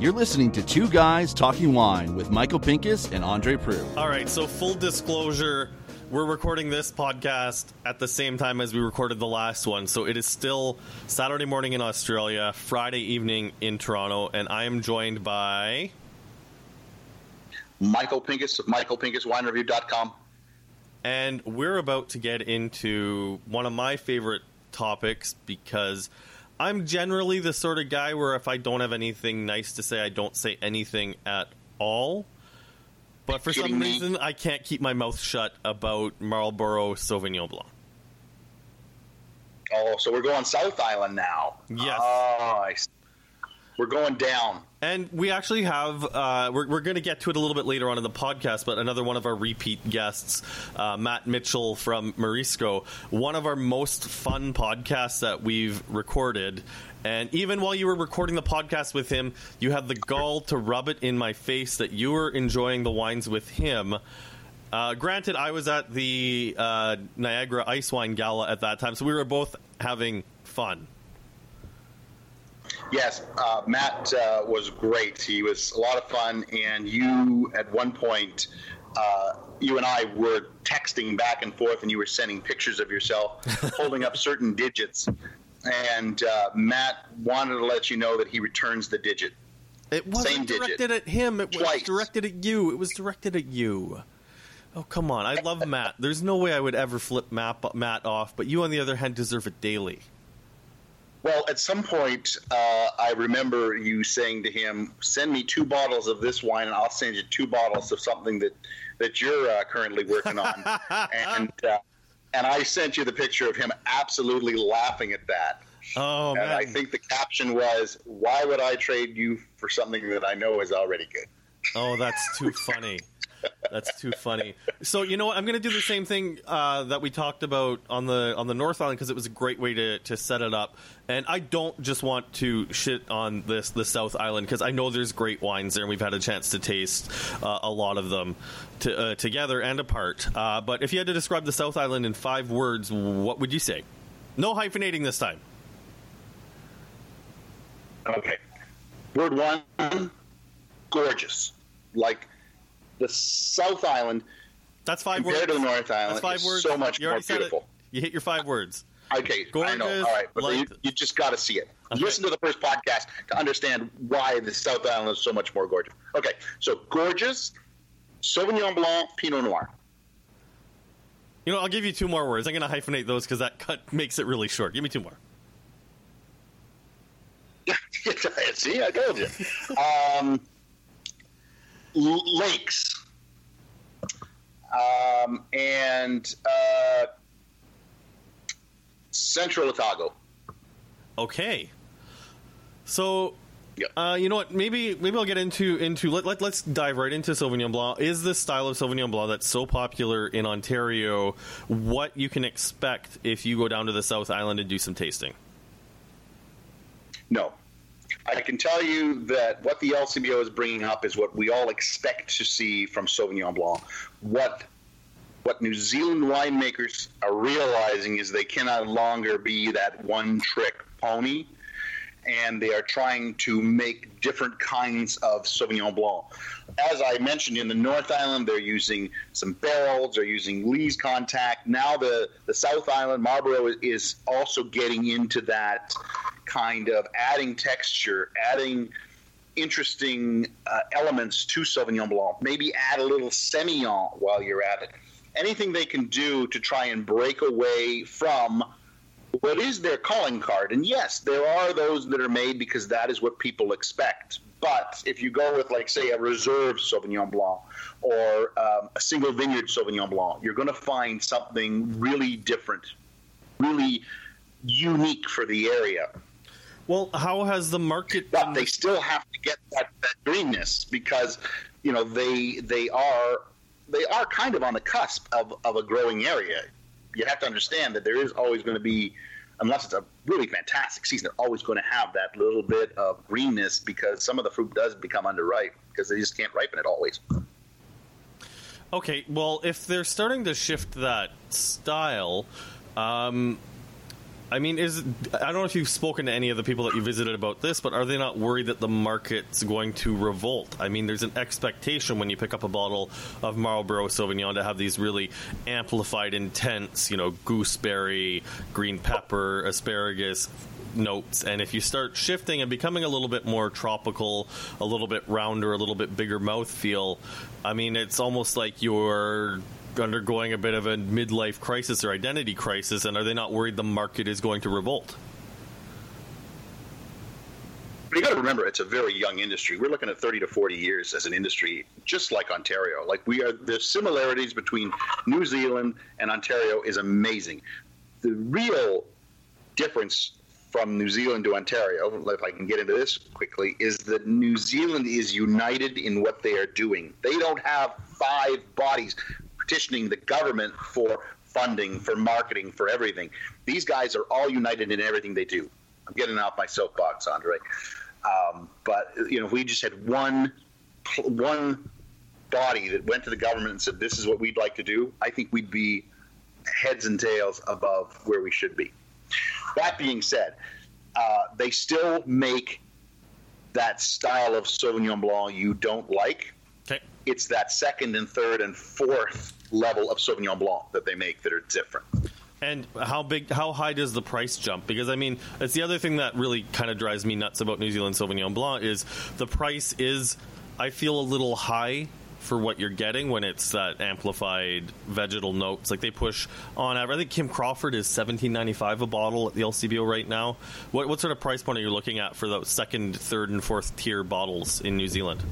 You're listening to Two Guys Talking Wine with Michael Pinkus and Andre Proulx. All right, so full disclosure, we're recording this podcast at the same time as we recorded the last one. So it is still Saturday morning in Australia, Friday evening in Toronto, and I am joined by Michael Pinkus of michaelpinkuswinereview.com. And we're about to get into one of my favorite topics because I'm generally the sort of guy where if I don't have anything nice to say, I don't say anything at all. But for some reason, I can't keep my mouth shut about Marlborough Sauvignon Blanc. Oh, so we're going South Island now. Yes. Oh, we're going down. And we actually have, uh, we're, we're going to get to it a little bit later on in the podcast, but another one of our repeat guests, uh, Matt Mitchell from Marisco, one of our most fun podcasts that we've recorded. And even while you were recording the podcast with him, you had the gall to rub it in my face that you were enjoying the wines with him. Uh, granted, I was at the uh, Niagara Ice Wine Gala at that time, so we were both having fun. Yes, uh, Matt uh, was great. He was a lot of fun, and you at one point, uh, you and I were texting back and forth, and you were sending pictures of yourself holding up certain digits. And uh, Matt wanted to let you know that he returns the digit. It wasn't directed digit. at him. It was directed at you. It was directed at you. Oh come on! I love Matt. There's no way I would ever flip Matt, Matt off, but you, on the other hand, deserve it daily. Well, at some point, uh, I remember you saying to him, "Send me two bottles of this wine, and I'll send you two bottles of something that that you're uh, currently working on." and uh, and I sent you the picture of him absolutely laughing at that. Oh and man! I think the caption was, "Why would I trade you for something that I know is already good?" Oh, that's too funny. That's too funny. So you know what? I'm going to do the same thing uh, that we talked about on the on the North Island because it was a great way to, to set it up. And I don't just want to shit on this the South Island because I know there's great wines there, and we've had a chance to taste uh, a lot of them to, uh, together and apart. Uh, but if you had to describe the South Island in five words, what would you say? No hyphenating this time. Okay. Word one, gorgeous. Like the South Island That's five compared words. to the North Island That's five is words. so much you more beautiful. it. You hit your five words. Okay, I know. All right, but you, you just got to see it. Okay. Listen to the first podcast to understand why the South Island is so much more gorgeous. Okay, so gorgeous, Sauvignon Blanc, Pinot Noir. You know, I'll give you two more words. I'm going to hyphenate those because that cut makes it really short. Give me two more. see, I told you. Um, l- lakes. Um, and uh, Central Otago. Okay. So, uh, you know what? Maybe maybe I'll get into into let, let let's dive right into Sauvignon Blanc. Is this style of Sauvignon Blanc that's so popular in Ontario? What you can expect if you go down to the South Island and do some tasting? No. I can tell you that what the LCBO is bringing up is what we all expect to see from Sauvignon Blanc. What what New Zealand winemakers are realizing is they cannot longer be that one trick pony, and they are trying to make different kinds of Sauvignon Blanc. As I mentioned, in the North Island, they're using some barrels, they're using lees contact. Now the, the South Island, Marlborough, is also getting into that kind of adding texture, adding interesting uh, elements to Sauvignon Blanc. Maybe add a little Semillon while you're at it. Anything they can do to try and break away from what is their calling card. And yes, there are those that are made because that is what people expect. But if you go with, like, say, a reserve Sauvignon Blanc or um, a single vineyard Sauvignon Blanc, you're going to find something really different, really unique for the area. Well, how has the market? But they still have to get that, that greenness because, you know, they they are they are kind of on the cusp of, of a growing area. You have to understand that there is always going to be, unless it's a really fantastic season, they're always going to have that little bit of greenness because some of the fruit does become underripe because they just can't ripen it always. Okay, well, if they're starting to shift that style, um, I mean, is I don't know if you've spoken to any of the people that you visited about this, but are they not worried that the market's going to revolt? I mean, there's an expectation when you pick up a bottle of Marlborough Sauvignon to have these really amplified, intense, you know, gooseberry, green pepper, asparagus notes and if you start shifting and becoming a little bit more tropical a little bit rounder a little bit bigger mouth feel i mean it's almost like you're undergoing a bit of a midlife crisis or identity crisis, and are they not worried the market is going to revolt? But you got to remember, it's a very young industry. We're looking at 30 to 40 years as an industry, just like Ontario. Like we are, the similarities between New Zealand and Ontario is amazing. The real difference from New Zealand to Ontario, if I can get into this quickly, is that New Zealand is united in what they are doing. They don't have five bodies petitioning the government for funding, for marketing, for everything. These guys are all united in everything they do. I'm getting off my soapbox, Andre. Um, but you know, if we just had one one body that went to the government and said, "This is what we'd like to do," I think we'd be heads and tails above where we should be. That being said, uh, they still make that style of Sauvignon Blanc you don't like. Okay. It's that second and third and fourth level of Sauvignon Blanc that they make that are different. And how big, how high does the price jump? Because I mean, it's the other thing that really kind of drives me nuts about New Zealand Sauvignon Blanc is the price is, I feel a little high for what you're getting when it's that amplified vegetal notes. Like they push on average. I think Kim Crawford is seventeen ninety five a bottle at the LCBO right now. What what sort of price point are you looking at for those second, third, and fourth tier bottles in New Zealand?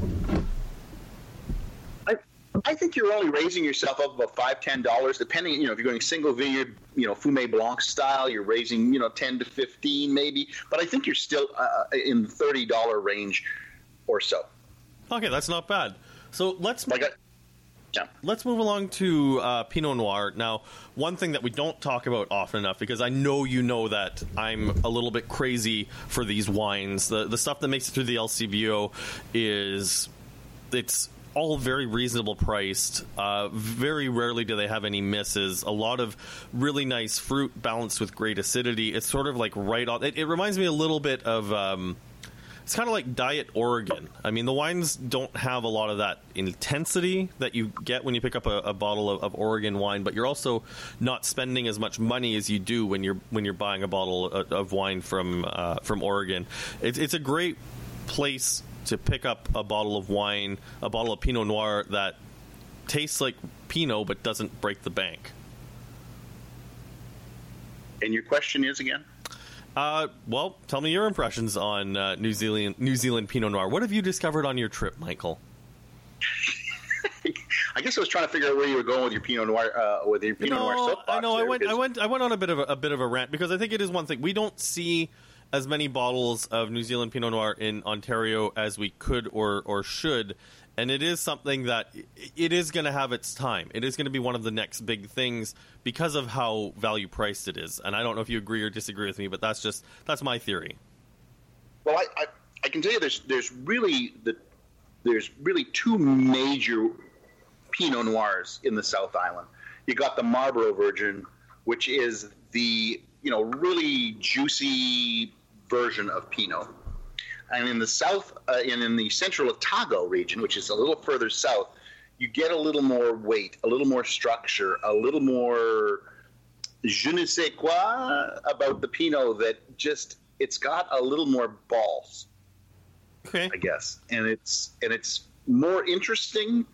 I think you're only raising yourself up about five, ten dollars, depending. You know, if you're going single vineyard, you know, Fumé Blanc style, you're raising, you know, ten to fifteen maybe. But I think you're still uh, uh in the thirty dollar range or so. Okay, that's not bad. So let's. Like a, yeah. Let's move along to uh, Pinot Noir. Now, one thing that we don't talk about often enough, because I know you know that I'm a little bit crazy for these wines. The the stuff that makes it through the LCBO is it's all very reasonable priced. Uh, very rarely do they have any misses. A lot of really nice fruit balanced with great acidity. It's sort of like right on. It, it reminds me a little bit of. Um, it's kind of like Diet Oregon. I mean, the wines don't have a lot of that intensity that you get when you pick up a, a bottle of, of, Oregon wine, but you're also not spending as much money as you do when you're when you're buying a bottle of, of wine from uh, from Oregon. It's, it's a great place to pick up a bottle of wine, a bottle of Pinot Noir that tastes like Pinot but doesn't break the bank. And your question is again? Uh, well, tell me your impressions on uh, New Zealand New Zealand Pinot Noir. What have you discovered on your trip, Michael? I guess I was trying to figure out where you were going with your Pinot Noir, uh, with your Pinot no, Noir I know. I went. I went. I went on a bit of a, a, bit of a rant because I think it is one thing we don't see as many bottles of New Zealand Pinot Noir in Ontario as we could or or should. And it is something that it is going to have its time. It is going to be one of the next big things because of how value priced it is. And I don't know if you agree or disagree with me, but that's just that's my theory. Well, I, I, I can tell you there's there's really the there's really two major Pinot Noirs in the South Island. You got the Marlborough Virgin, which is the you know really juicy version of Pinot. And in the south, uh, and in the central Otago region, which is a little further south, you get a little more weight, a little more structure, a little more je ne sais quoi about the Pinot that just it's got a little more balls. Okay. I guess, and it's and it's more interesting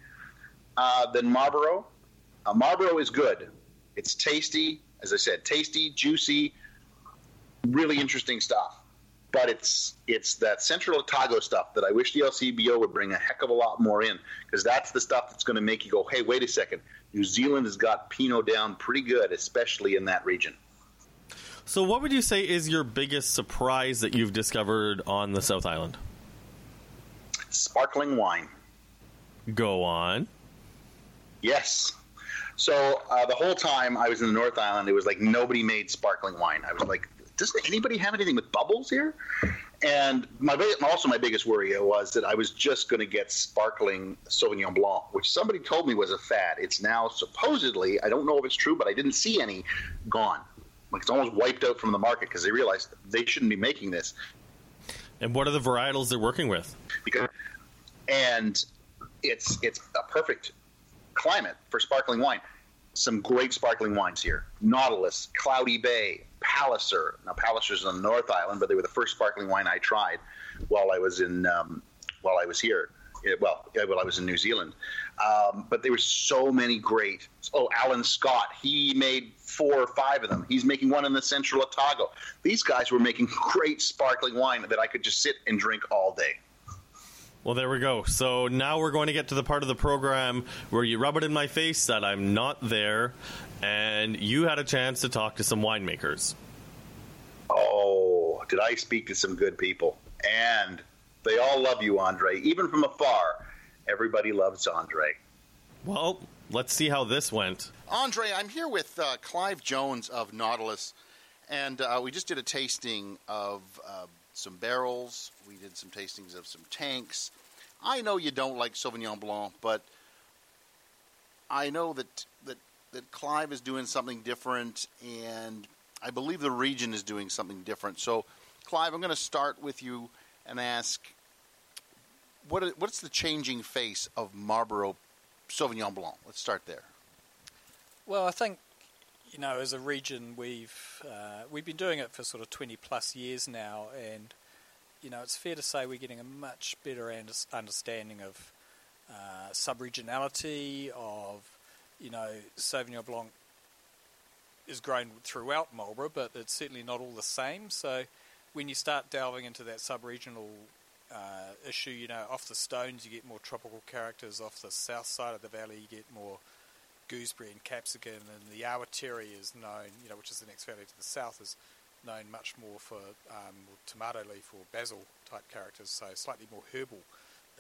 uh, than Marlborough. Uh, Marlborough is good. It's tasty, as I said, tasty, juicy, really interesting stuff but it's it's that Central Otago stuff that I wish the LCBO would bring a heck of a lot more in because that's the stuff that's going to make you go, hey, wait a second, New Zealand has got Pinot down pretty good, especially in that region. So, what would you say is your biggest surprise that you've discovered on the South Island? Sparkling wine. Go on. Yes. So uh, the whole time I was in the North Island, it was like nobody made sparkling wine. I was like, doesn't anybody have anything with bubbles here? And my also my biggest worry was that I was just going to get sparkling Sauvignon Blanc, which somebody told me was a fad. It's now supposedly I don't know if it's true, but I didn't see any gone. Like it's almost wiped out from the market because they realized they shouldn't be making this. And what are the varietals they're working with? Because, and it's it's a perfect climate for sparkling wine. Some great sparkling wines here: Nautilus, Cloudy Bay, Palliser. Now Palliser's on the North Island, but they were the first sparkling wine I tried while I was in um, while I was here. Well, while I was in New Zealand. Um, but there were so many great. Oh, Allan Scott, he made four or five of them. He's making one in the central Otago. These guys were making great sparkling wine that I could just sit and drink all day. Well, there we go. So now we're going to get to the part of the program where you rub it in my face that I'm not there, and you had a chance to talk to some winemakers. Oh, did I speak to some good people? And they all love you, Andre. Even from afar, everybody loves Andre. Well, let's see how this went. Andre, I'm here with uh, Clive Jones of Nautilus, and uh, we just did a tasting of uh, some barrels. We did some tastings of some tanks. I know you don't like Sauvignon Blanc, but I know that that Clive is doing something different, and I believe the region is doing something different. So, Clive, I'm going to start with you and ask what what's the changing face of Marlborough Sauvignon Blanc? Let's start there. Well, I think you know, as a region, we've uh, we've been doing it for sort of 20 plus years now, and you know, it's fair to say we're getting a much better understanding of uh, sub-regionality, of you know, Sauvignon Blanc is grown throughout Marlborough, but it's certainly not all the same. So when you start delving into that sub-regional uh, issue, you know, off the stones you get more tropical characters. Off the south side of the valley you get more gooseberry and capsicum, and the Awatere is known, you know, which is the next valley to the south, is known much more for um, tomato leaf or basil type characters, so slightly more herbal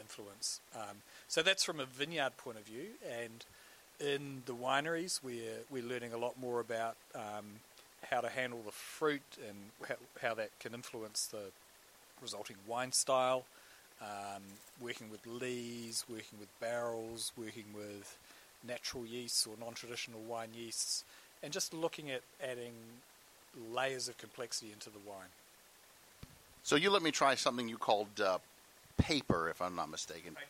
influence. Um, so that's from a vineyard point of view, and in the wineries we're we're learning a lot more about um, how to handle the fruit and how, how that can influence the resulting wine style, um, working with lees, working with barrels, working with natural yeasts or non-traditional wine yeasts, and just looking at adding layers of complexity into the wine. So you let me try something you called uh, paper, if I'm not mistaken. Paper,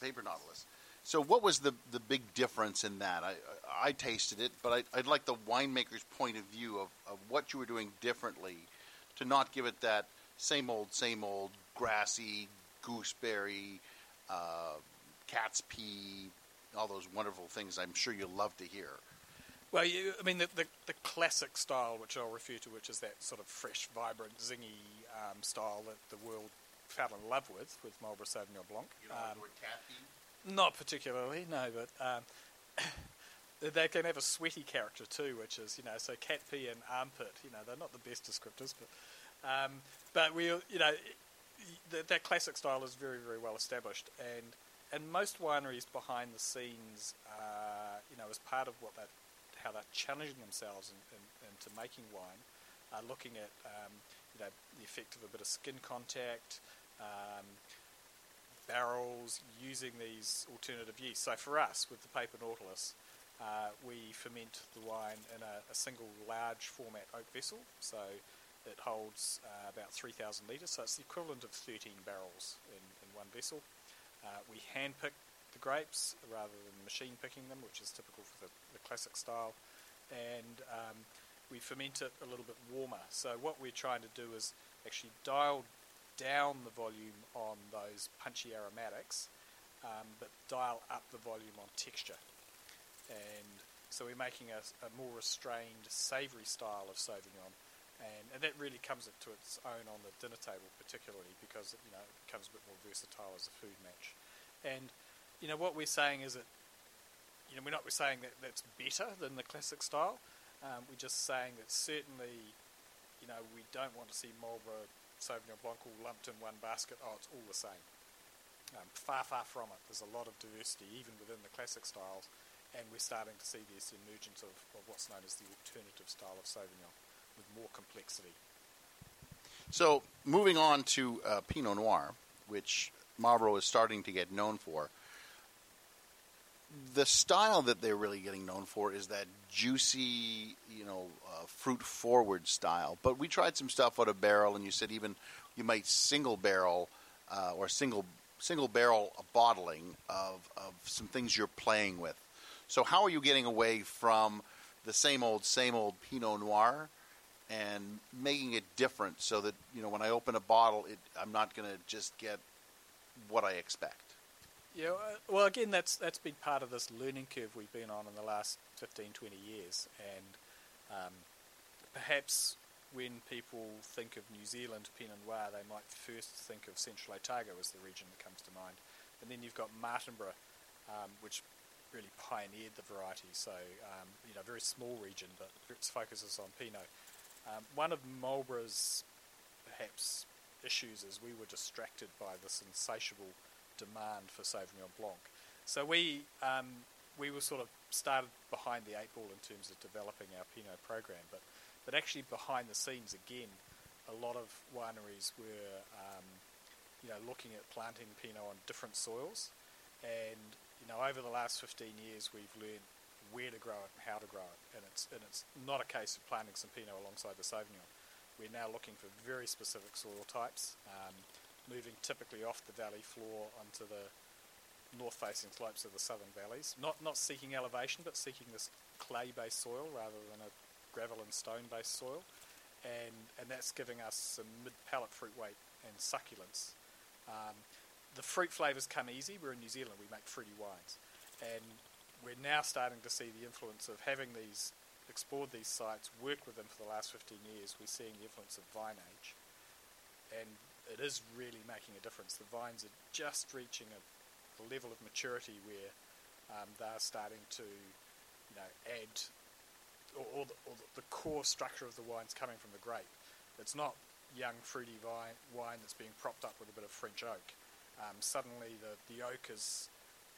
paper nautilus. So what was the the big difference in that? I I tasted it, but I, would like the winemaker's point of view of, of what you were doing differently to not give it that same old, same old, grassy, gooseberry, uh, cat's pee, all those wonderful things I'm sure you love to hear. Well, you, I mean, the, the, the, classic style, which I'll refer to, which is that sort of fresh, vibrant, zingy um, style that the world fell in love with, with Marlborough Sauvignon Blanc. You know um, cat pee? Not particularly, no, but um, they can have a sweaty character too, which is, you know, so cat pee and armpit, you know, they're not the best descriptors, but um, but we, you know, th- that classic style is very, very well established, and and most wineries behind the scenes, uh, you know, as part of what that, how they're challenging themselves in, in, into making wine, are looking at, um, you know, the effect of a bit of skin contact. Um, barrels using these alternative yeasts. So for us, with the paper nautilus, uh, we ferment the wine in a, a, single large format oak vessel. So it holds uh, about 3,000 litres, so it's the equivalent of 13 barrels in, in one vessel. Uh, we hand pick the grapes rather than machine picking them, which is typical for the, the classic style, and um, we ferment it a little bit warmer. So what we're trying to do is actually dial down the volume on those punchy aromatics, um, but dial up the volume on texture. And so we're making a, a more restrained, savoury style of Sauvignon and, and that really comes to its own on the dinner table, particularly because you know it becomes a bit more versatile as a food match. And you know what we're saying is that you know we're not we're saying that that's better than the classic style. Um, we're just saying that certainly you know we don't want to see Marlborough Sauvignon Blanc all lumped in one basket. Oh, it's all the same. Um, far, far from it. There's a lot of diversity even within the classic styles, and we're starting to see this emergence of, of what's known as the alternative style of Sauvignon with more complexity. So, moving on to uh, Pinot Noir, which Marlborough is starting to get known for. The style that they're really getting known for is that juicy, you know, uh, fruit forward style. But we tried some stuff out of barrel, and you said even you might single barrel uh, or single single barrel bottling of, of some things you're playing with. So how are you getting away from the same old same old Pinot Noir and making it different so that you know when I open a bottle, it, I'm not going to just get what I expect. Yeah, well, again, that's that's been part of this learning curve we've been on in the last 15, 20 years, and um, perhaps when people think of New Zealand Pinot Noir, they might first think of Central Otago as the region that comes to mind, and then you've got Martinborough, um, which really pioneered the variety. So, um, you know, very small region, but its focuses on Pinot. Um, one of Marlborough's perhaps issues is we were distracted by this insatiable demand for Sauvignon Blanc. So we um, we were sort of started behind the eight ball in terms of developing our Pinot program, but but actually behind the scenes again, a lot of wineries were um, you know looking at planting Pinot on different soils, and you know over the last 15 years we've learned where to grow it and how to grow it, and it's and it's not a case of planting some Pinot alongside the Sauvignon. We're now looking for very specific soil types. Um, moving typically off the valley floor onto the north-facing slopes of the southern valleys. Not not seeking elevation, but seeking this clay-based soil rather than a gravel and stone-based soil, and and that's giving us some mid-palate fruit weight and succulence. Um, the fruit flavours come easy. We're in New Zealand. We make fruity wines, and we're now starting to see the influence of having these explored these sites, worked with them for the last 15 years. We're seeing the influence of vine age, and it is really making a difference. The vines are just reaching a, a level of maturity where um, they're starting to, you know, add, or, or, the, or, the, core structure of the wine's coming from the grape. It's not young fruity vine, wine that's being propped up with a bit of French oak. Um, suddenly the, the oak is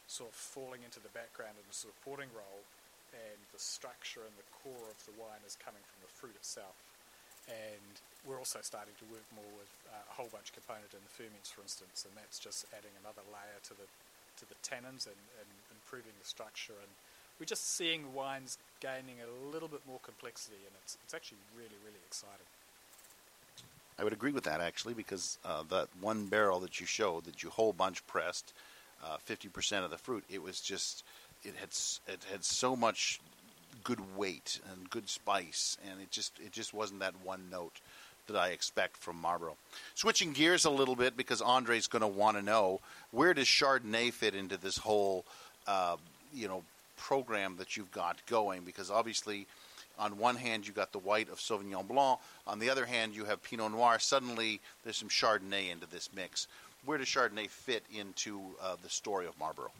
sort of falling into the background in a supporting role and the structure and the core of the wine is coming from the fruit itself and we're also starting to work more with uh, a whole bunch component in the ferments, for instance, and that's just adding another layer to the to the tannins and, and improving the structure. And we're just seeing wines gaining a little bit more complexity, and it's it's actually really really exciting. I would agree with that actually, because uh, that one barrel that you showed, that you whole bunch pressed, uh, fifty uh, percent of the fruit, it was just it had it had so much good weight and good spice, and it just it just wasn't that one note that I expect from Marlborough. Switching gears a little bit because Andre's going to want to know where does Chardonnay fit into this whole uh, you know program that you've got going? Because obviously, on one hand you got the white of Sauvignon Blanc, on the other hand you have Pinot Noir. Suddenly there's some Chardonnay into this mix. Where does Chardonnay fit into uh, the story of Marlborough?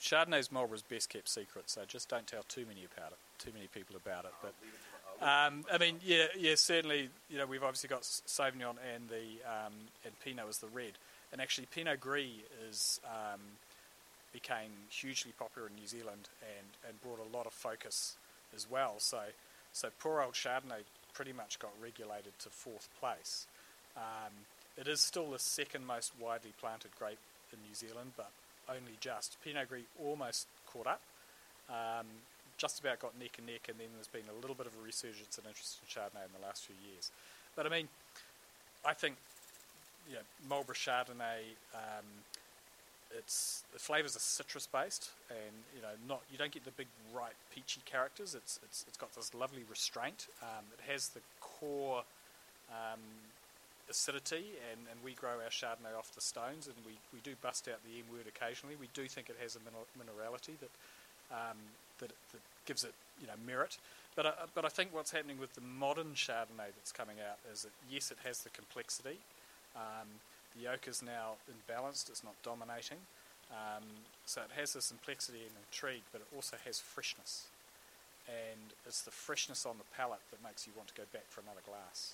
Chardonnay's Marlborough's best kept secret, so just don't tell too many about it, too many people about it. But um, I mean, yeah, yeah, certainly. You know, we've obviously got Sauvignon and the um, and Pinot as the red, and actually Pinot Gris is um, became hugely popular in New Zealand and, and brought a lot of focus as well. So so poor old Chardonnay pretty much got regulated to fourth place. Um, it is still the second most widely planted grape in New Zealand, but only just. Pinot Gris almost caught up, um, just about got neck and neck, and then there's been a little bit of a resurgence in interest in Chardonnay in the last few years. But I mean, I think you know, Marlborough Chardonnay, um, it's the flavors are citrus based, and you know, not you don't get the big ripe peachy characters. It's it's it's got this lovely restraint. Um, it has the core um, acidity, and, and we grow our Chardonnay off the stones, and we, we do bust out the M word occasionally. We do think it has a minerality that, um, that that gives it you know merit. But I, but I think what's happening with the modern Chardonnay that's coming out is that yes, it has the complexity. Um, the oak is now imbalanced; it's not dominating. Um, so it has this complexity and intrigue, but it also has freshness. And it's the freshness on the palate that makes you want to go back for another glass.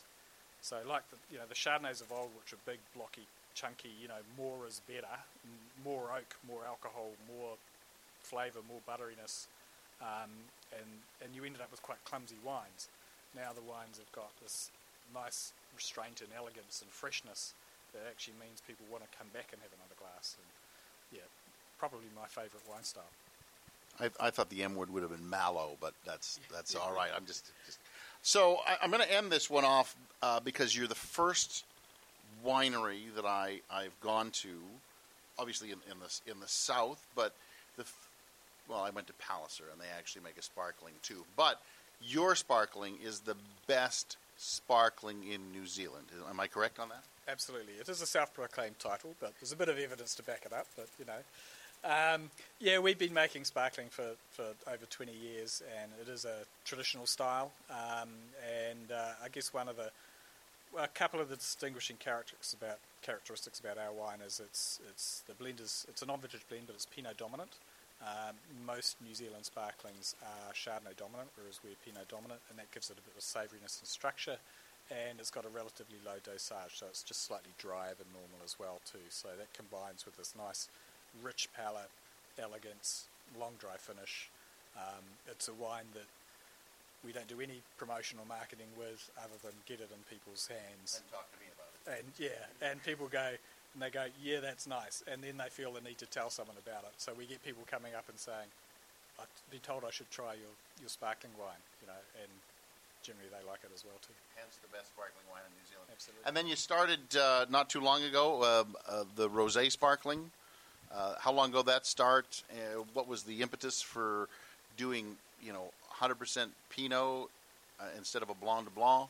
So like the you know the Chardonnays of old, which are big, blocky, chunky, you know more is better, more oak, more alcohol, more flavour, more butteriness, um, and and you ended up with quite clumsy wines. Now the wines have got this nice restraint and elegance and freshness that actually means people want to come back and have another glass. And yeah, probably my favourite wine style. I, I thought the M word would have been malo, but that's that's all right. I'm just, just so I, I'm going to end this one off uh, because you're the first winery that I I've gone to, obviously in, in the in the south, but the well I went to Palliser and they actually make a sparkling too, but your sparkling is the best sparkling in New Zealand. Am I correct on that? Absolutely, it is a self-proclaimed title, but there's a bit of evidence to back it up. But you know, um, yeah, we've been making sparkling for, for over 20 years, and it is a traditional style. Um, and uh, I guess one of the a couple of the distinguishing characteristics about characteristics about our wine is it's it's the blend is it's a non-vintage blend, but it's Pinot dominant. Um, most New Zealand sparklings are Chardonnay dominant, whereas we're Pinot dominant, and that gives it a bit of savouriness and structure. And it's got a relatively low dosage, so it's just slightly drier than normal as well too. So that combines with this nice, rich palate, elegance, long dry finish. Um, it's a wine that we don't do any promotional marketing with, other than get it in people's hands. And talk to me about it. And yeah, and people go, and they go, yeah, that's nice, and then they feel the need to tell someone about it. So we get people coming up and saying, I've been told I should try your, your sparkling wine, you know, and generally they like it as well too. Hence the best sparkling wine in New Zealand. Absolutely. And then you started uh, not too long ago uh, uh, the rosé sparkling. Uh, how long ago that start? Uh, what was the impetus for doing you know 100% Pinot uh, instead of a Blanc de Blanc?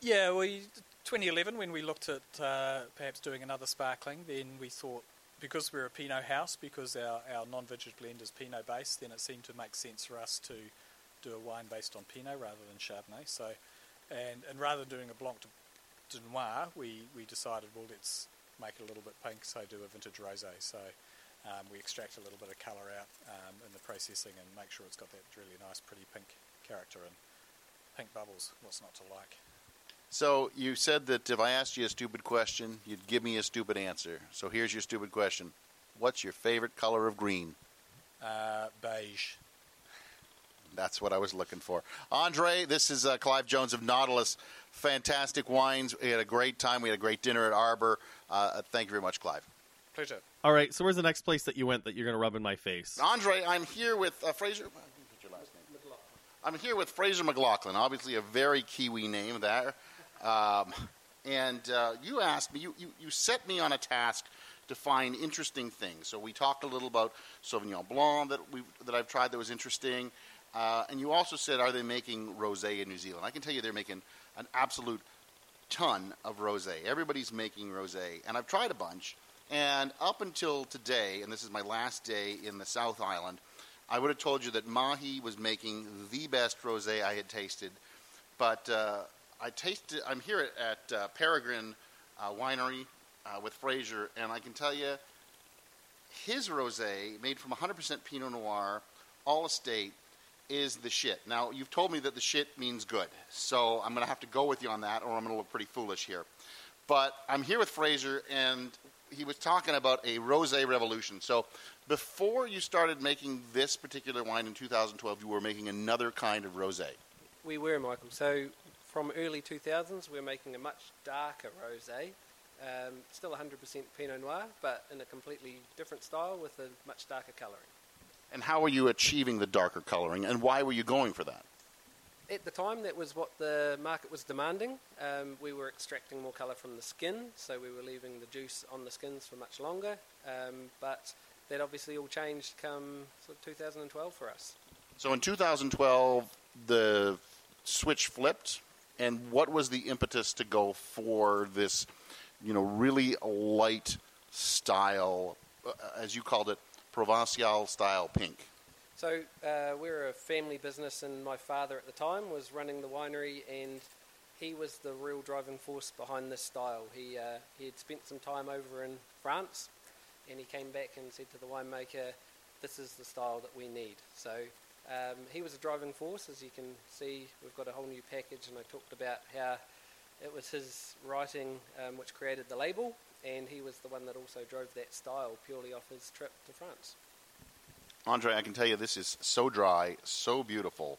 Yeah, we 2011 when we looked at uh, perhaps doing another sparkling, then we thought because we're a Pinot house, because our, our non-vintage blend is Pinot based, then it seemed to make sense for us to do a wine based on Pinot rather than Chardonnay. So, and and rather than doing a Blanc de, de Noir, we, we decided well let's make it a little bit pink, so I do a vintage rosé. So. Um, we extract a little bit of colour out um, in the processing and make sure it's got that really nice, pretty pink character and pink bubbles. What's not to like? So you said that if I asked you a stupid question, you'd give me a stupid answer. So here's your stupid question: What's your favorite color of green? Uh, beige. That's what I was looking for. Andre, this is uh, Clive Jones of Nautilus. Fantastic wines. We had a great time. We had a great dinner at Arbour. Uh, thank you very much, Clive. Pleasure. All right, so where's the next place that you went that you're going to rub in my face? Andre, I'm here with uh, Fraser. Your last name? I'm here with Fraser McLaughlin, obviously a very Kiwi name there. Um, and uh, you asked me, you, you, you set me on a task to find interesting things. So we talked a little about Sauvignon Blanc that, we that I've tried that was interesting. Uh, and you also said, are they making rosé in New Zealand? I can tell you they're making an absolute ton of rosé. Everybody's making rosé. And I've tried a bunch. And up until today, and this is my last day in the South Island, I would have told you that Mahi was making the best rosé I had tasted. But uh, I tasted. I'm here at, at uh, Peregrine uh, Winery uh, with Fraser, and I can tell you, his rosé, made from 100% Pinot Noir, all estate, is the shit. Now you've told me that the shit means good, so I'm going to have to go with you on that, or I'm going to look pretty foolish here. But I'm here with Fraser, and he was talking about a rosé revolution. So before you started making this particular wine in 2012, you were making another kind of rosé. We were, Michael. So from early 2000s, we're making a much darker rosé. Um, still 100% Pinot Noir, but in a completely different style with a much darker colouring. And how were you achieving the darker coloring, and why were you going for that? At the time, that was what the market was demanding. Um, we were extracting more colour from the skin, so we were leaving the juice on the skins for much longer. Um, but that obviously all changed come sort of 2012 for us. So in 2012, the switch flipped, and what was the impetus to go for this, you know, really light style, uh, as you called it, Provençal style pink? So uh, we're a family business, and my father at the time was running the winery, and he was the real driving force behind this style. He uh, he had spent some time over in France, and he came back and said to the winemaker, "This is the style that we need." So um, he was a driving force, as you can see. We've got a whole new package, and I talked about how it was his writing um, which created the label, and he was the one that also drove that style purely off his trip to France. Andre, I can tell you this is so dry, so beautiful.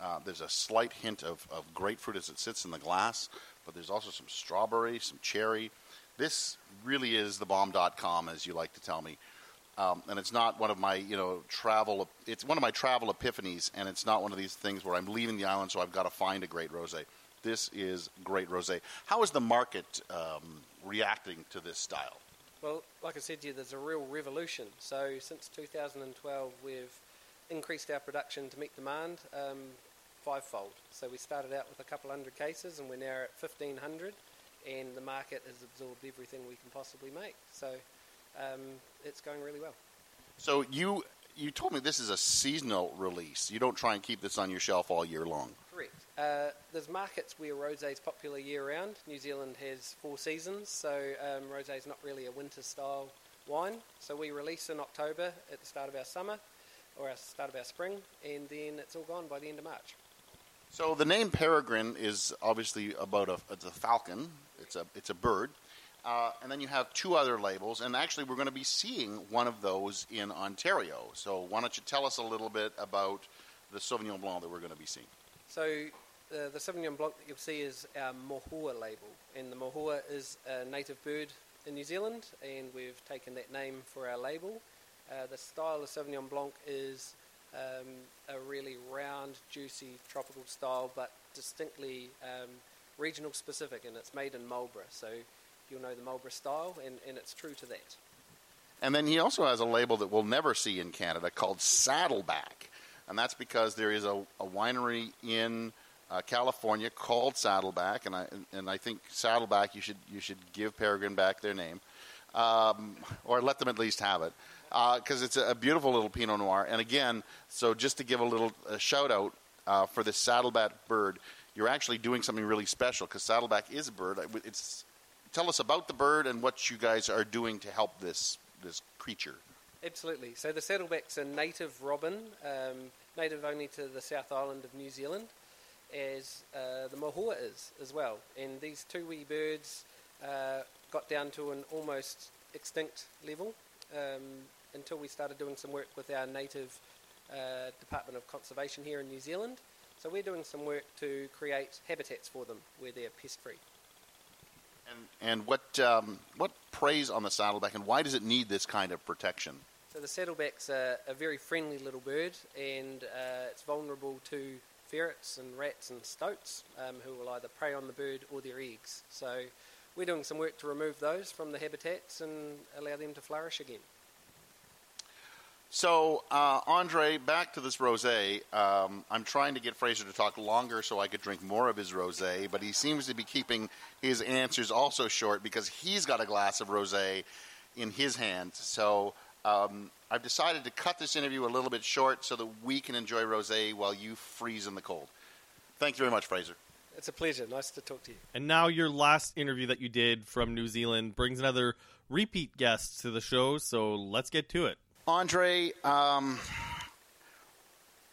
Uh, there's a slight hint of, of grapefruit as it sits in the glass, but there's also some strawberry, some cherry. This really is the bomb.com, as you like to tell me. um, and it's not one of my you know travel. It's one of my travel epiphanies, and it's not one of these things where I'm leaving the island, so I've got to find a great rosé. This is great rosé. How is the market um, reacting to this style? Well, like I said to you, there's a real revolution. So since 2012, we've increased our production to meet demand um, fivefold. So we started out with a couple hundred cases, and we're now at 1,500, and the market has absorbed everything we can possibly make. So um, it's going really well. So you you told me this is a seasonal release. You don't try and keep this on your shelf all year long. Correct. Uh, there's markets where rosé is popular year round. New Zealand has four seasons, so um, rosé is not really a winter style wine. So we release in October at the start of our summer or our start of our spring, and then it's all gone by the end of March. So the name peregrine is obviously about a it's a falcon. It's a it's a bird. Uh, and then you have two other labels, and actually, we're going to be seeing one of those in Ontario. So, why don't you tell us a little bit about the Sauvignon Blanc that we're going to be seeing? So, uh, the Sauvignon Blanc that you'll see is our Mohua label, and the Mohua is a native bird in New Zealand, and we've taken that name for our label. Uh, the style of Sauvignon Blanc is um, a really round, juicy, tropical style, but distinctly um, regional specific, and it's made in Marlborough. So you'll know the Marlborough style, and, and it's true to that. And then he also has a label that we'll never see in Canada called Saddleback. And that's because there is a, a winery in uh, California called Saddleback, and I and I think Saddleback you should you should give Peregrine back their name, um, or let them at least have it, because uh, it's a, beautiful little Pinot Noir. And again, so just to give a little a shout out uh, for this Saddleback bird, you're actually doing something really special because Saddleback is a bird. It's tell us about the bird and what you guys are doing to help this this creature. Absolutely. So the saddleback's a native robin, um, native only to the South Island of New Zealand, as uh, the mohua is as well. And these two wee birds uh, got down to an almost extinct level um, until we started doing some work with our native uh, Department of Conservation here in New Zealand. So we're doing some work to create habitats for them where they're pest free. And, and what, um, what preys on the saddleback, and why does it need this kind of protection? So the saddleback's a, a very friendly little bird, and uh, it's vulnerable to ferrets and rats and stoats, um, who will either prey on the bird or their eggs. So we're doing some work to remove those from the habitats and allow them to flourish again. So, uh, Andre, back to this rosé. Um, I'm trying to get Fraser to talk longer so I could drink more of his rosé, but he seems to be keeping his answers also short because he's got a glass of rosé in his hand. So, um, I've decided to cut this interview a little bit short so that we can enjoy rosé while you freeze in the cold. Thank you very much, Fraser. It's a pleasure. Nice to talk to you. And now your last interview that you did from New Zealand brings another repeat guest to the show, so let's get to it. Andre, um,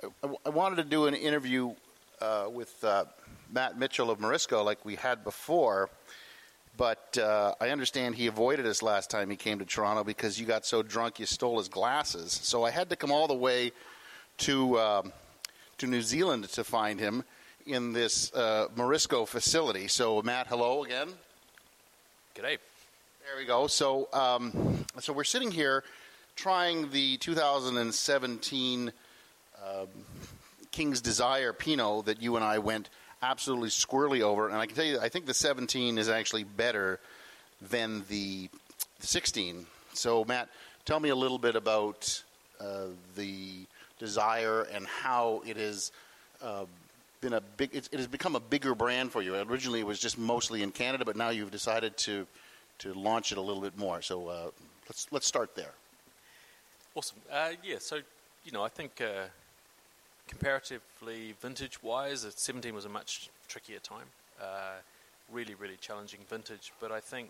I, I, wanted to do an interview uh, with uh, Matt Mitchell of Marisco like we had before, but uh, I understand he avoided us last time he came to Toronto because you got so drunk you stole his glasses. So I had to come all the way to um, to New Zealand to find him in this uh, Marisco facility. So Matt, hello again. G'day. There we go. So um, so we're sitting here trying the 2017 um, King's Desire Pinot that you and I went absolutely squirrely over, and I can tell you, I think the 17 is actually better than the 16. So, Matt, tell me a little bit about uh, the Desire and how it has uh, been a big. It, it, has become a bigger brand for you. Originally, it was just mostly in Canada, but now you've decided to to launch it a little bit more. So, uh, let's let's start there. Awesome. Uh, yeah, so, you know, I think uh, comparatively vintage wise, 17 was a much trickier time. Uh, really, really challenging vintage, but I think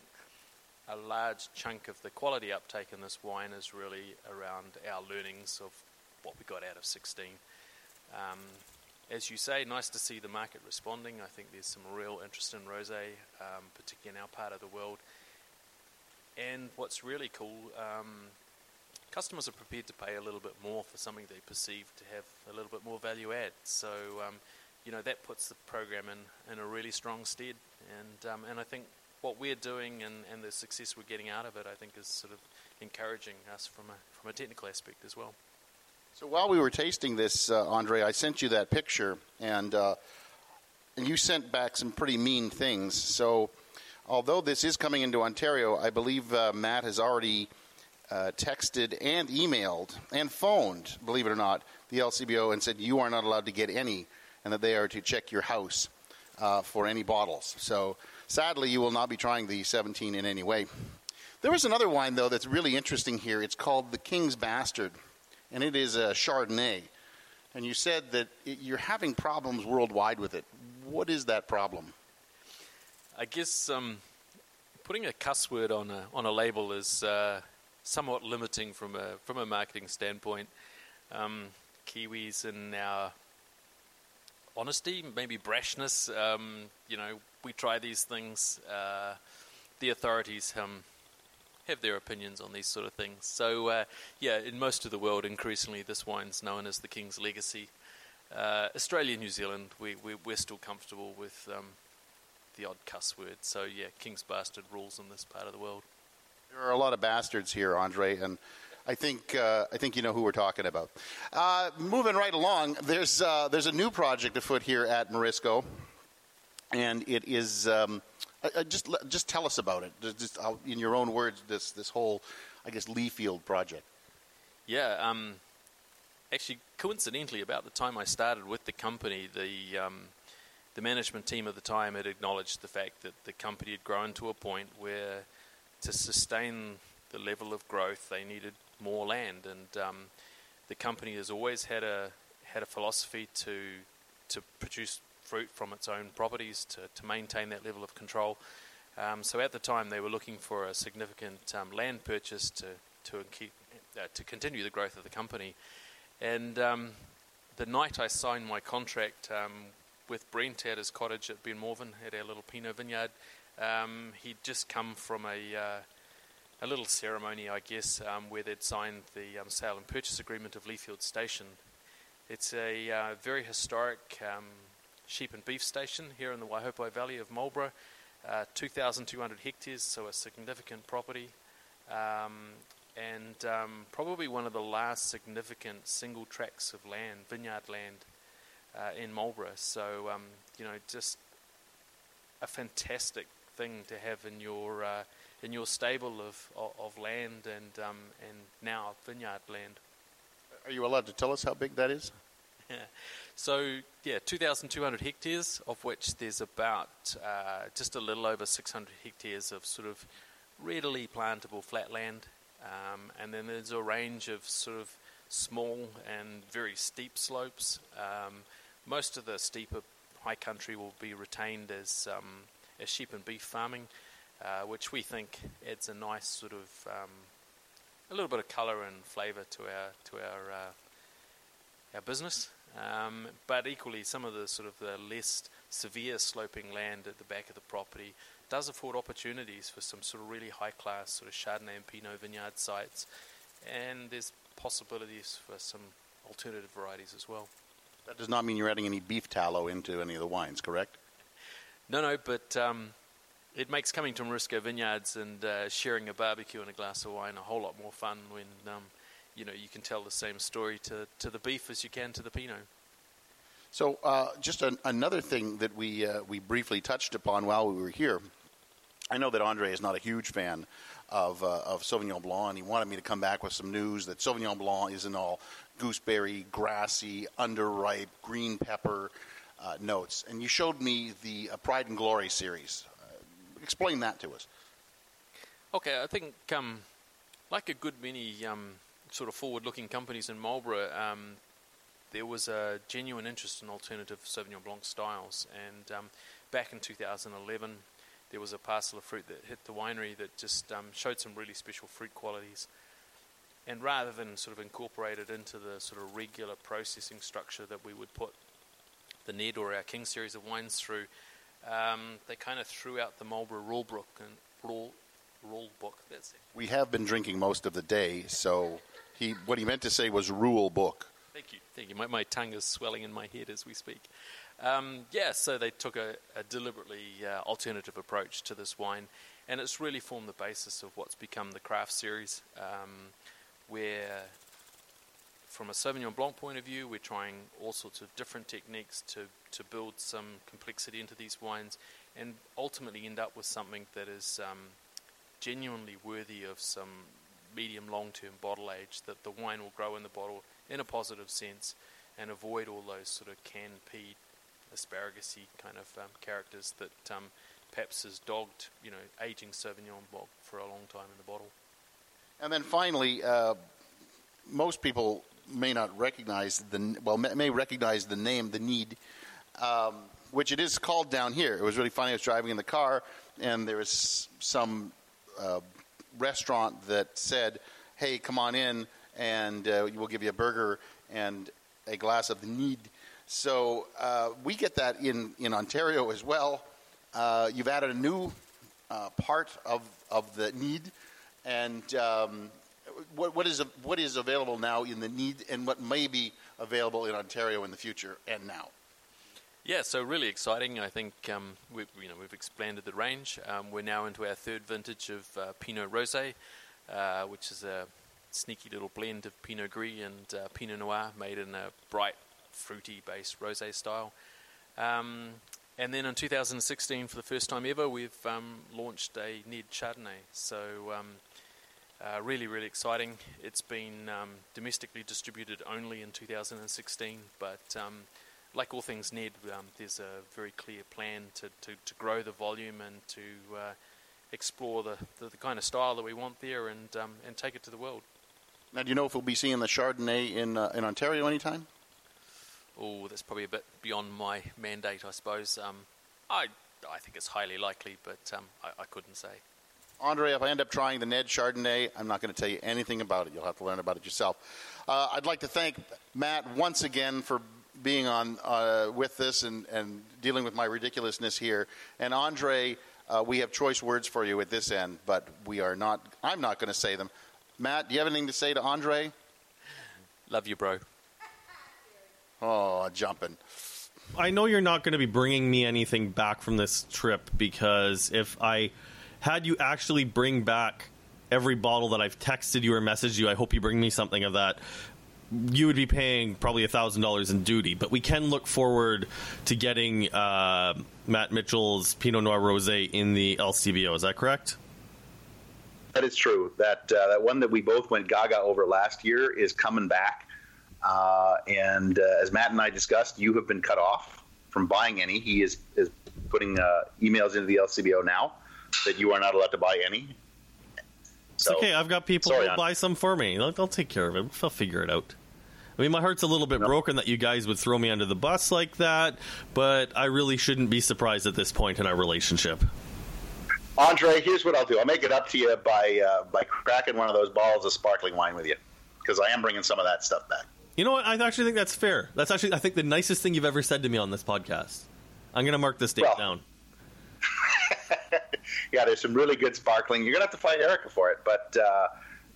a large chunk of the quality uptake in this wine is really around our learnings of what we got out of 16. Um, as you say, nice to see the market responding. I think there's some real interest in rosé, um, particularly in our part of the world. And what's really cool, um, customers are prepared to pay a little bit more for something they perceive to have a little bit more value add. So, um, you know, that puts the program in, in a really strong stead. And, um, and I think what we're doing and, and the success we're getting out of it, I think, is sort of encouraging us from a from a technical aspect as well. So while we were tasting this, uh, Andre, I sent you that picture, and uh, and you sent back some pretty mean things. So although this is coming into Ontario, I believe uh, Matt has already uh, texted and emailed and phoned, believe it or not, the LCBO and said you are not allowed to get any, and that they are to check your house uh, for any bottles. So sadly, you will not be trying the 17 in any way. There was another wine though that's really interesting here. It's called the King's Bastard, and it is a Chardonnay. And you said that it, you're having problems worldwide with it. What is that problem? I guess um, putting a cuss word on a on a label is uh, somewhat limiting from a from a marketing standpoint. Um, Kiwis and our honesty, maybe brashness. Um, you know, we try these things. Uh, the authorities um, have their opinions on these sort of things. So, uh, yeah, in most of the world, increasingly, this wine's known as the King's Legacy. Uh, Australia, New Zealand, we, we, we're still comfortable with um, the odd cuss word. So, yeah, King's Bastard rules in this part of the world. There are a lot of bastards here, Andre, and I think uh, I think you know who we're talking about. Uh, moving right along, there's uh, there's a new project afoot here at Marisco, and it is um, uh, uh, just just tell us about it, just, uh, in your own words. This this whole, I guess, Leafield project. Yeah, um, actually, coincidentally, about the time I started with the company, the um, the management team at the time had acknowledged the fact that the company had grown to a point where to sustain the level of growth, they needed more land, and um, the company has always had a had a philosophy to to produce fruit from its own properties to, to maintain that level of control. Um, so at the time, they were looking for a significant um, land purchase to to keep uh, to continue the growth of the company. And um, the night I signed my contract um, with Brent at his cottage at Benmorven at our little Pinot vineyard, um, he'd just come from a uh, a little ceremony, I guess, um, where they'd signed the um, sale and purchase agreement of Leafield Station. It's a uh, very historic um, sheep and beef station here in the Waihopai Valley of Marlborough, uh, 2,200 hectares, so a significant property, um, and um, probably one of the last significant single tracts of land, vineyard land, uh, in Marlborough. So, you know, just a fantastic thing to have in your uh, in your stable of, of, of land and um, and now vineyard land. Are you allowed to tell us how big that is? so yeah, 2,200 hectares, of which there's about uh, just a little over 600 hectares of sort of readily plantable flat land, um, and then there's a range of sort of small and very steep slopes. Um, most of the steeper high country will be retained as um, as sheep and beef farming uh, which we think adds a nice sort of um, a little bit of colour and flavour to our to our uh, our business. Um, but equally, some of the sort of the less severe sloping land at the back of the property does afford opportunities for some sort of really high class sort of Chardonnay and Pinot vineyard sites, and there's possibilities for some alternative varieties as well. That does not mean you're adding any beef tallow into any of the wines, correct? No, no, but um, it makes coming to Marisco Vineyards and uh, sharing a barbecue and a glass of wine a whole lot more fun when um, you know you can tell the same story to, to the beef as you can to the Pinot. So, uh, just an, another thing that we uh, we briefly touched upon while we were here. I know that Andre is not a huge fan of uh, of Sauvignon Blanc, and he wanted me to come back with some news that Sauvignon Blanc isn't all gooseberry, grassy, underripe, green pepper uh, notes. And you showed me the uh, Pride and Glory series explain that to us. Okay, I think um, like a good many um, sort of forward-looking companies in Marlborough, um, there was a genuine interest in alternative Sauvignon Blanc styles. And um, back in 2011, there was a parcel of fruit that hit the winery that just um, showed some really special fruit qualities. And rather than sort of incorporate it into the sort of regular processing structure that we would put the Ned or our King series of wines through, um, they kind of threw out the Marlborough rule book and rule rule book. That's it. We have been drinking most of the day, so he what he meant to say was rule book. Thank you, thank you. My, my tongue is swelling in my head as we speak. Um, yeah, so they took a, a deliberately uh, alternative approach to this wine, and it's really formed the basis of what's become the craft series, um, where from a Sauvignon Blanc point of view, we're trying all sorts of different techniques to, to build some complexity into these wines and ultimately end up with something that is um, genuinely worthy of some medium long term bottle age, that the wine will grow in the bottle in a positive sense and avoid all those sort of canned peed, asparagus kind of um, characters that um, perhaps has dogged, you know, aging Sauvignon Blanc for a long time in the bottle. And then finally, uh, most people may not recognize the well may recognize the name, the Ned, um, which it is called down here. It was really funny. I was driving in the car, and there was some uh, restaurant that said, "Hey, come on in, and uh, we'll give you a burger and a glass of the Ned." So uh, we get that in in Ontario as well. Uh, you've added a new uh, part of of the Ned, and um, what, what is what is available now in the Ned, and what may be available in Ontario in the future and now. Yeah, so really exciting. I think um, we've, you know, we've expanded the range. Um, we're now into our third vintage of uh, Pinot Rosé, uh, which is a sneaky little blend of Pinot Gris and uh, Pinot Noir made in a bright, fruity based rosé style. Um, and then in 2016, for the first time ever, we've um, launched a Ned Chardonnay. So um, uh, really, really exciting. It's been um, domestically distributed only in 2016, but um, like all things Ned, um, there's a very clear plan to, to, to grow the volume and to uh, explore the, the, the, kind of style that we want there and, um, and take it to the world. Now, do you know if we'll be seeing the Chardonnay in, uh, in Ontario anytime? Oh, that's probably a bit beyond my mandate, I suppose. Um, I, I think it's highly likely, but um, I, I couldn't say. Andre, if I end up trying the Ned Chardonnay, I'm not going to tell you anything about it. You'll have to learn about it yourself. Uh, I'd like to thank Matt once again for being on uh, with this and, and dealing with my ridiculousness here. And Andre, uh, we have choice words for you at this end, but we are not. I'm not going to say them. Matt, do you have anything to say to Andre? Love you, bro. Oh, jumping. I know you're not going to be bringing me anything back from this trip because if I had you actually bring back every bottle that I've texted you or messaged you, I hope you bring me something of that. You would be paying probably thousand dollars in duty, but we can look forward to getting uh, Matt Mitchell's Pinot Noir Rosé in the LCBO. Is that correct? That is true. That uh, that one that we both went gaga over last year is coming back. Uh, and uh, as Matt and I discussed, you have been cut off from buying any. He is is putting uh, emails into the LCBO now that you are not allowed to buy any. So, it's okay. I've got people sorry, who'll buy some for me. I'll, I'll, take care of it. I'll figure it out. I mean, my heart's a little bit no. broken that you guys would throw me under the bus like that, but I really shouldn't be surprised at this point in our relationship. Andre, here's what I'll do. I'll make it up to you by uh, by cracking one of those bottles of sparkling wine with you, because I am bringing some of that stuff back. You know what? I actually think that's fair. That's actually, I think, the nicest thing you've ever said to me on this podcast. I'm going to mark this date well, down. yeah, there's some really good sparkling. You're gonna have to fight Erica for it, but uh,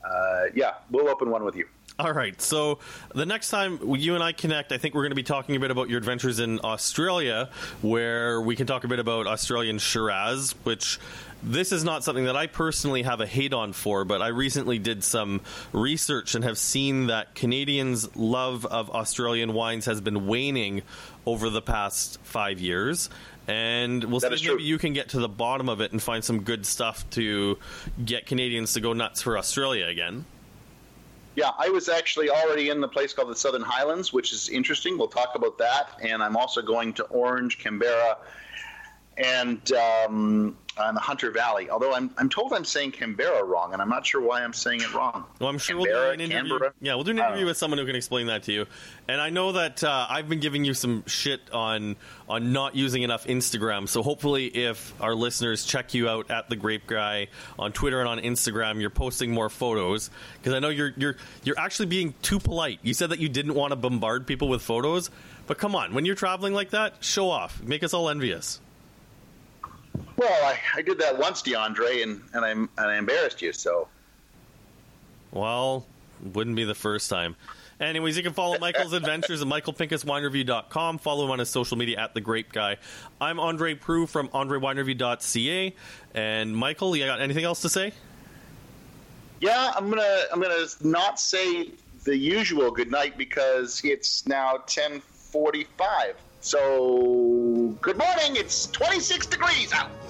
uh, yeah, we'll open one with you. All right. So the next time you and I connect, I think we're going to be talking a bit about your adventures in Australia, where we can talk a bit about Australian Shiraz, which this is not something that I personally have a hate on for, but I recently did some research and have seen that Canadians' love of Australian wines has been waning over the past five years and we'll that see maybe you can get to the bottom of it and find some good stuff to get Canadians to go nuts for Australia again. Yeah, I was actually already in the place called the Southern Highlands, which is interesting. We'll talk about that, and I'm also going to Orange, Canberra, and um, in the Hunter Valley. Although I'm, I'm told I'm saying Canberra wrong, and I'm not sure why I'm saying it wrong. Well, I'm sure Canberra, we'll do an interview. Canberra? Yeah, we'll do an interview with someone who can explain that to you. And I know that uh, I've been giving you some shit on on not using enough Instagram. So hopefully, if our listeners check you out at the Grape Guy on Twitter and on Instagram, you're posting more photos because I know you're you're you're actually being too polite. You said that you didn't want to bombard people with photos, but come on, when you're traveling like that, show off, make us all envious. Well, I, I did that once, DeAndre, and and I and I embarrassed you. So. Well, wouldn't be the first time. Anyways, you can follow Michael's adventures at michaelpinkuswinereview.com. Follow him on his social media at The Grape Guy. I'm Andre Proulx from AndreWineReview.ca. And Michael, you got anything else to say? Yeah, I'm gonna I'm gonna not say the usual good night because it's now 10:45. So good morning. It's 26 degrees out.